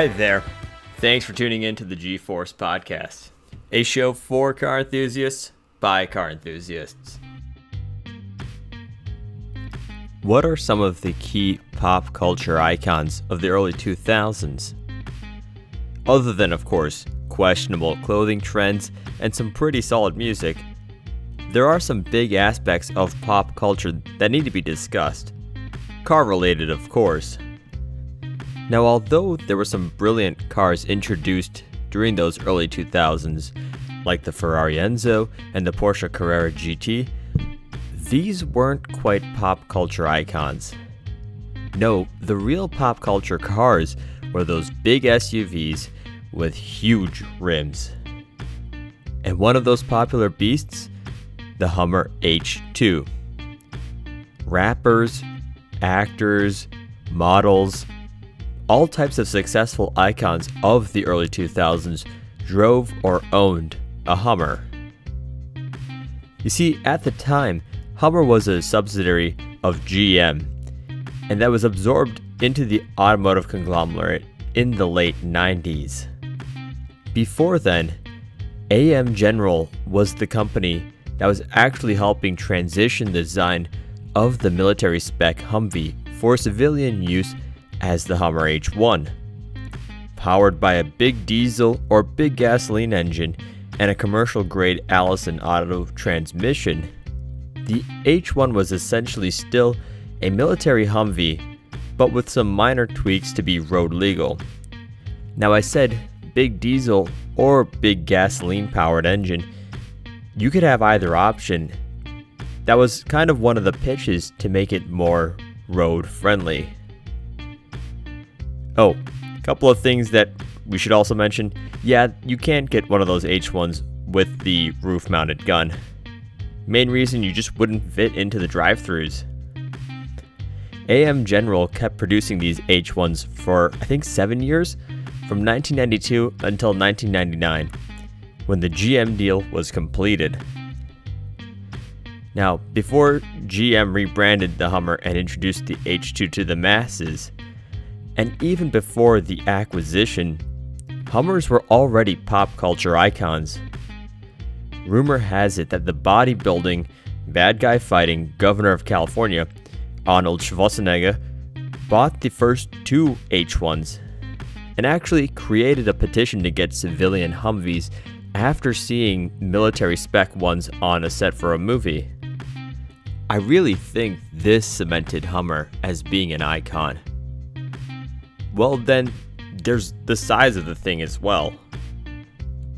Hi there. Thanks for tuning in to the G Force Podcast, a show for car enthusiasts by car enthusiasts. What are some of the key pop culture icons of the early 2000s? Other than, of course, questionable clothing trends and some pretty solid music, there are some big aspects of pop culture that need to be discussed. Car related, of course. Now, although there were some brilliant cars introduced during those early 2000s, like the Ferrari Enzo and the Porsche Carrera GT, these weren't quite pop culture icons. No, the real pop culture cars were those big SUVs with huge rims. And one of those popular beasts, the Hummer H2. Rappers, actors, models, all types of successful icons of the early 2000s drove or owned a Hummer. You see, at the time, Hummer was a subsidiary of GM, and that was absorbed into the automotive conglomerate in the late 90s. Before then, AM General was the company that was actually helping transition the design of the military spec Humvee for civilian use as the Hummer H1. Powered by a big diesel or big gasoline engine and a commercial grade Allison auto transmission, the H1 was essentially still a military Humvee, but with some minor tweaks to be road legal. Now, I said big diesel or big gasoline powered engine, you could have either option. That was kind of one of the pitches to make it more road friendly. Oh, a couple of things that we should also mention. Yeah, you can't get one of those H1s with the roof mounted gun. Main reason you just wouldn't fit into the drive throughs. AM General kept producing these H1s for, I think, seven years, from 1992 until 1999, when the GM deal was completed. Now, before GM rebranded the Hummer and introduced the H2 to the masses, and even before the acquisition, Hummers were already pop culture icons. Rumor has it that the bodybuilding, bad guy fighting governor of California, Arnold Schwarzenegger, bought the first two H1s and actually created a petition to get civilian Humvees after seeing military spec ones on a set for a movie. I really think this cemented Hummer as being an icon. Well, then, there's the size of the thing as well.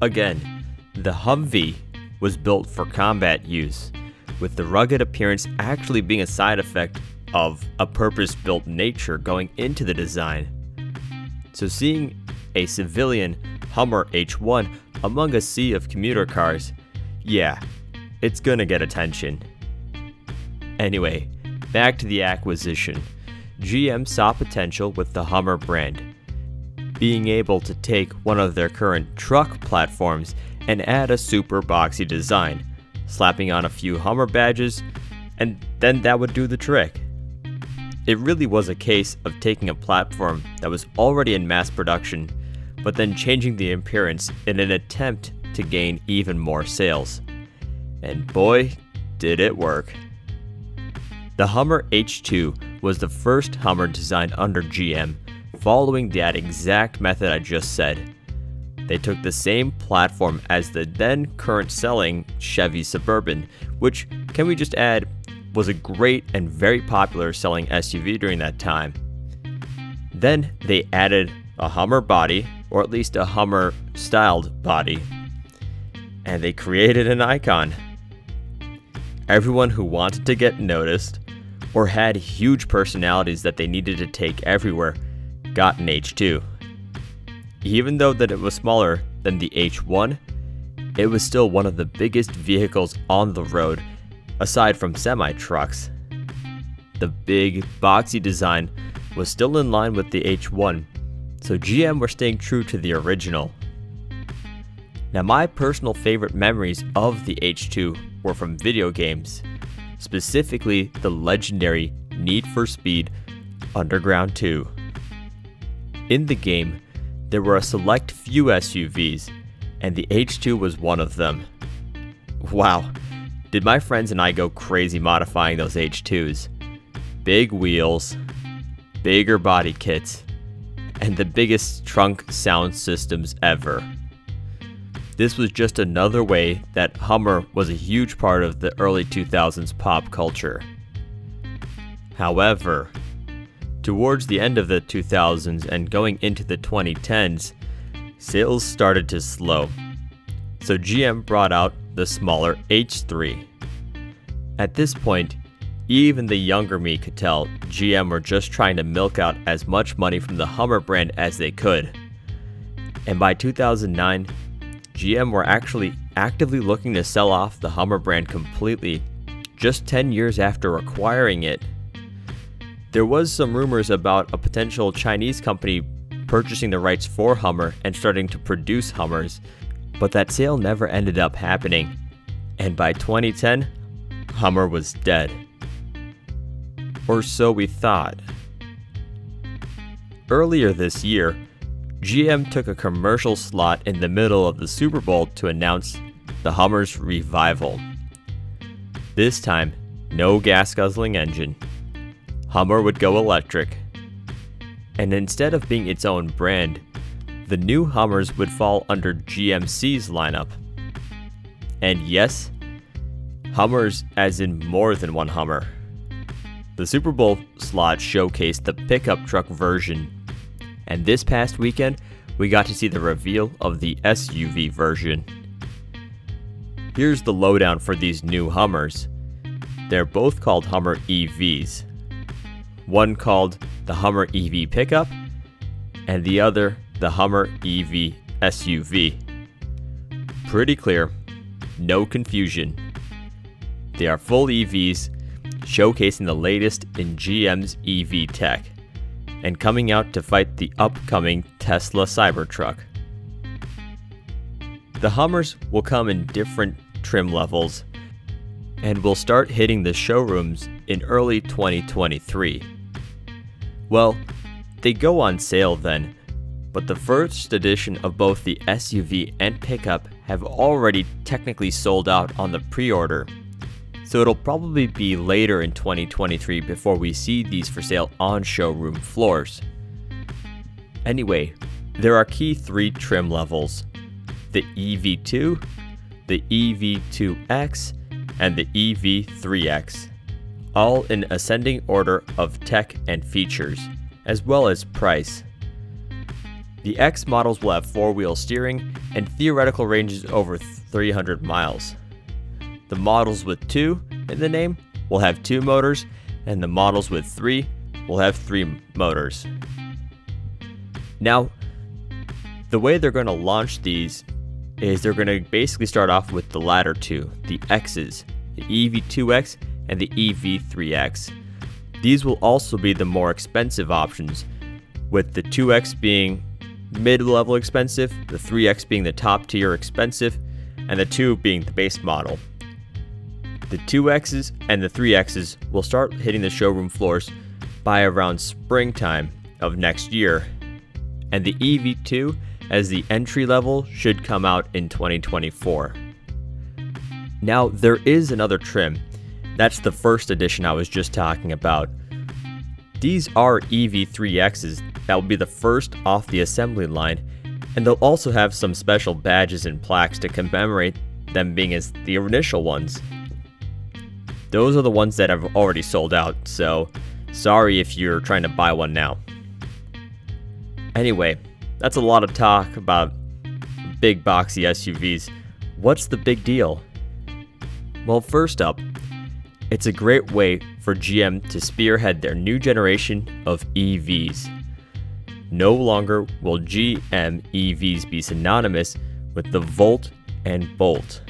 Again, the Humvee was built for combat use, with the rugged appearance actually being a side effect of a purpose built nature going into the design. So seeing a civilian Hummer H1 among a sea of commuter cars, yeah, it's gonna get attention. Anyway, back to the acquisition. GM saw potential with the Hummer brand, being able to take one of their current truck platforms and add a super boxy design, slapping on a few Hummer badges, and then that would do the trick. It really was a case of taking a platform that was already in mass production, but then changing the appearance in an attempt to gain even more sales. And boy, did it work. The Hummer H2 was the first Hummer designed under GM, following that exact method I just said. They took the same platform as the then current selling Chevy Suburban, which, can we just add, was a great and very popular selling SUV during that time. Then they added a Hummer body, or at least a Hummer styled body, and they created an icon. Everyone who wanted to get noticed or had huge personalities that they needed to take everywhere got an H2. Even though that it was smaller than the H1, it was still one of the biggest vehicles on the road aside from semi trucks. The big, boxy design was still in line with the H1, so GM were staying true to the original. Now, my personal favorite memories of the H2 were from video games, specifically the legendary Need for Speed Underground 2. In the game, there were a select few SUVs, and the H2 was one of them. Wow, did my friends and I go crazy modifying those H2s? Big wheels, bigger body kits, and the biggest trunk sound systems ever. This was just another way that Hummer was a huge part of the early 2000s pop culture. However, towards the end of the 2000s and going into the 2010s, sales started to slow. So GM brought out the smaller H3. At this point, even the younger me could tell GM were just trying to milk out as much money from the Hummer brand as they could. And by 2009, GM were actually actively looking to sell off the Hummer brand completely, just 10 years after acquiring it. There was some rumors about a potential Chinese company purchasing the rights for Hummer and starting to produce Hummers, but that sale never ended up happening. And by 2010, Hummer was dead. Or so we thought. Earlier this year, GM took a commercial slot in the middle of the Super Bowl to announce the Hummer's revival. This time, no gas guzzling engine. Hummer would go electric. And instead of being its own brand, the new Hummers would fall under GMC's lineup. And yes, Hummers as in more than one Hummer. The Super Bowl slot showcased the pickup truck version and this past weekend, we got to see the reveal of the SUV version. Here's the lowdown for these new Hummers. They're both called Hummer EVs. One called the Hummer EV Pickup, and the other the Hummer EV SUV. Pretty clear, no confusion. They are full EVs, showcasing the latest in GM's EV tech and coming out to fight the upcoming Tesla Cybertruck. The Hummers will come in different trim levels and will start hitting the showrooms in early 2023. Well, they go on sale then, but the first edition of both the SUV and pickup have already technically sold out on the pre order so it'll probably be later in 2023 before we see these for sale on showroom floors. Anyway, there are key three trim levels the EV2, the EV2X, and the EV3X, all in ascending order of tech and features, as well as price. The X models will have four wheel steering and theoretical ranges over 300 miles. The models with 2 in the name will have 2 motors, and the models with 3 will have 3 motors. Now, the way they're going to launch these is they're going to basically start off with the latter two, the X's, the EV2X and the EV3X. These will also be the more expensive options, with the 2X being mid level expensive, the 3X being the top tier expensive, and the 2 being the base model. The 2Xs and the 3Xs will start hitting the showroom floors by around springtime of next year, and the EV2 as the entry level should come out in 2024. Now, there is another trim. That's the first edition I was just talking about. These are EV3Xs that will be the first off the assembly line, and they'll also have some special badges and plaques to commemorate them being as the initial ones. Those are the ones that have already sold out, so sorry if you're trying to buy one now. Anyway, that's a lot of talk about big boxy SUVs. What's the big deal? Well, first up, it's a great way for GM to spearhead their new generation of EVs. No longer will GM EVs be synonymous with the Volt and Bolt.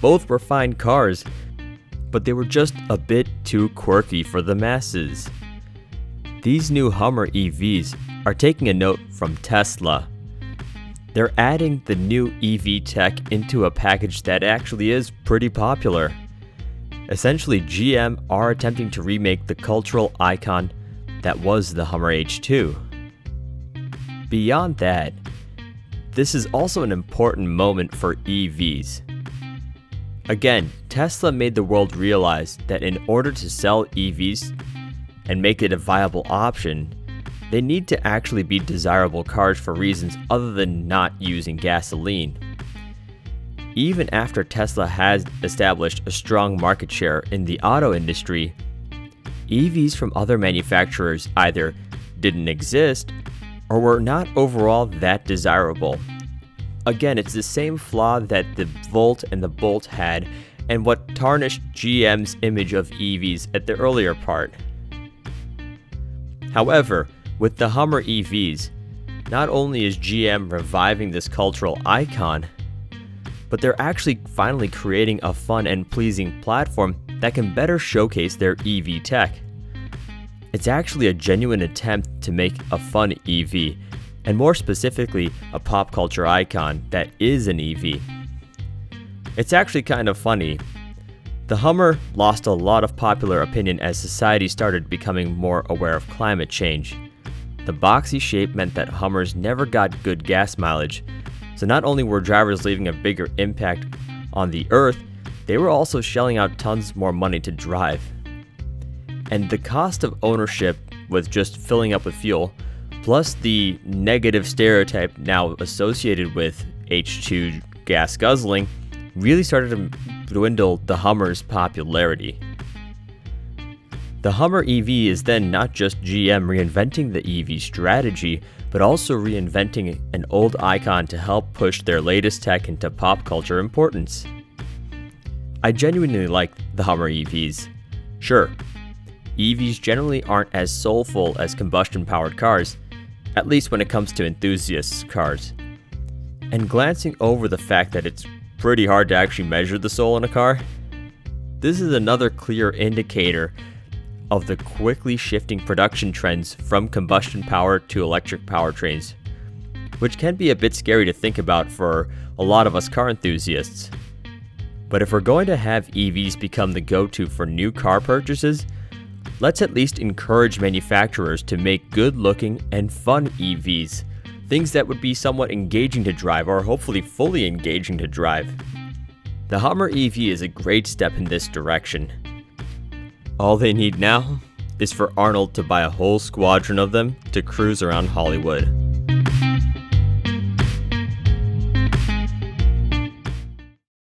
Both were fine cars, but they were just a bit too quirky for the masses. These new Hummer EVs are taking a note from Tesla. They're adding the new EV tech into a package that actually is pretty popular. Essentially, GM are attempting to remake the cultural icon that was the Hummer H2. Beyond that, this is also an important moment for EVs. Again, Tesla made the world realize that in order to sell EVs and make it a viable option, they need to actually be desirable cars for reasons other than not using gasoline. Even after Tesla has established a strong market share in the auto industry, EVs from other manufacturers either didn't exist or were not overall that desirable. Again, it's the same flaw that the Volt and the Bolt had, and what tarnished GM's image of EVs at the earlier part. However, with the Hummer EVs, not only is GM reviving this cultural icon, but they're actually finally creating a fun and pleasing platform that can better showcase their EV tech. It's actually a genuine attempt to make a fun EV, and more specifically, a pop culture icon that is an EV. It's actually kind of funny. The Hummer lost a lot of popular opinion as society started becoming more aware of climate change. The boxy shape meant that Hummers never got good gas mileage, so not only were drivers leaving a bigger impact on the earth, they were also shelling out tons more money to drive. And the cost of ownership with just filling up with fuel, plus the negative stereotype now associated with H2 gas guzzling, really started to dwindle the Hummer's popularity. The Hummer EV is then not just GM reinventing the EV strategy, but also reinventing an old icon to help push their latest tech into pop culture importance. I genuinely like the Hummer EVs. Sure, EVs generally aren't as soulful as combustion powered cars, at least when it comes to enthusiasts' cars. And glancing over the fact that it's pretty hard to actually measure the soul in a car, this is another clear indicator of the quickly shifting production trends from combustion power to electric powertrains, which can be a bit scary to think about for a lot of us car enthusiasts. But if we're going to have EVs become the go to for new car purchases, let's at least encourage manufacturers to make good looking and fun EVs, things that would be somewhat engaging to drive or hopefully fully engaging to drive. The Hummer EV is a great step in this direction, all they need now is for Arnold to buy a whole squadron of them to cruise around Hollywood.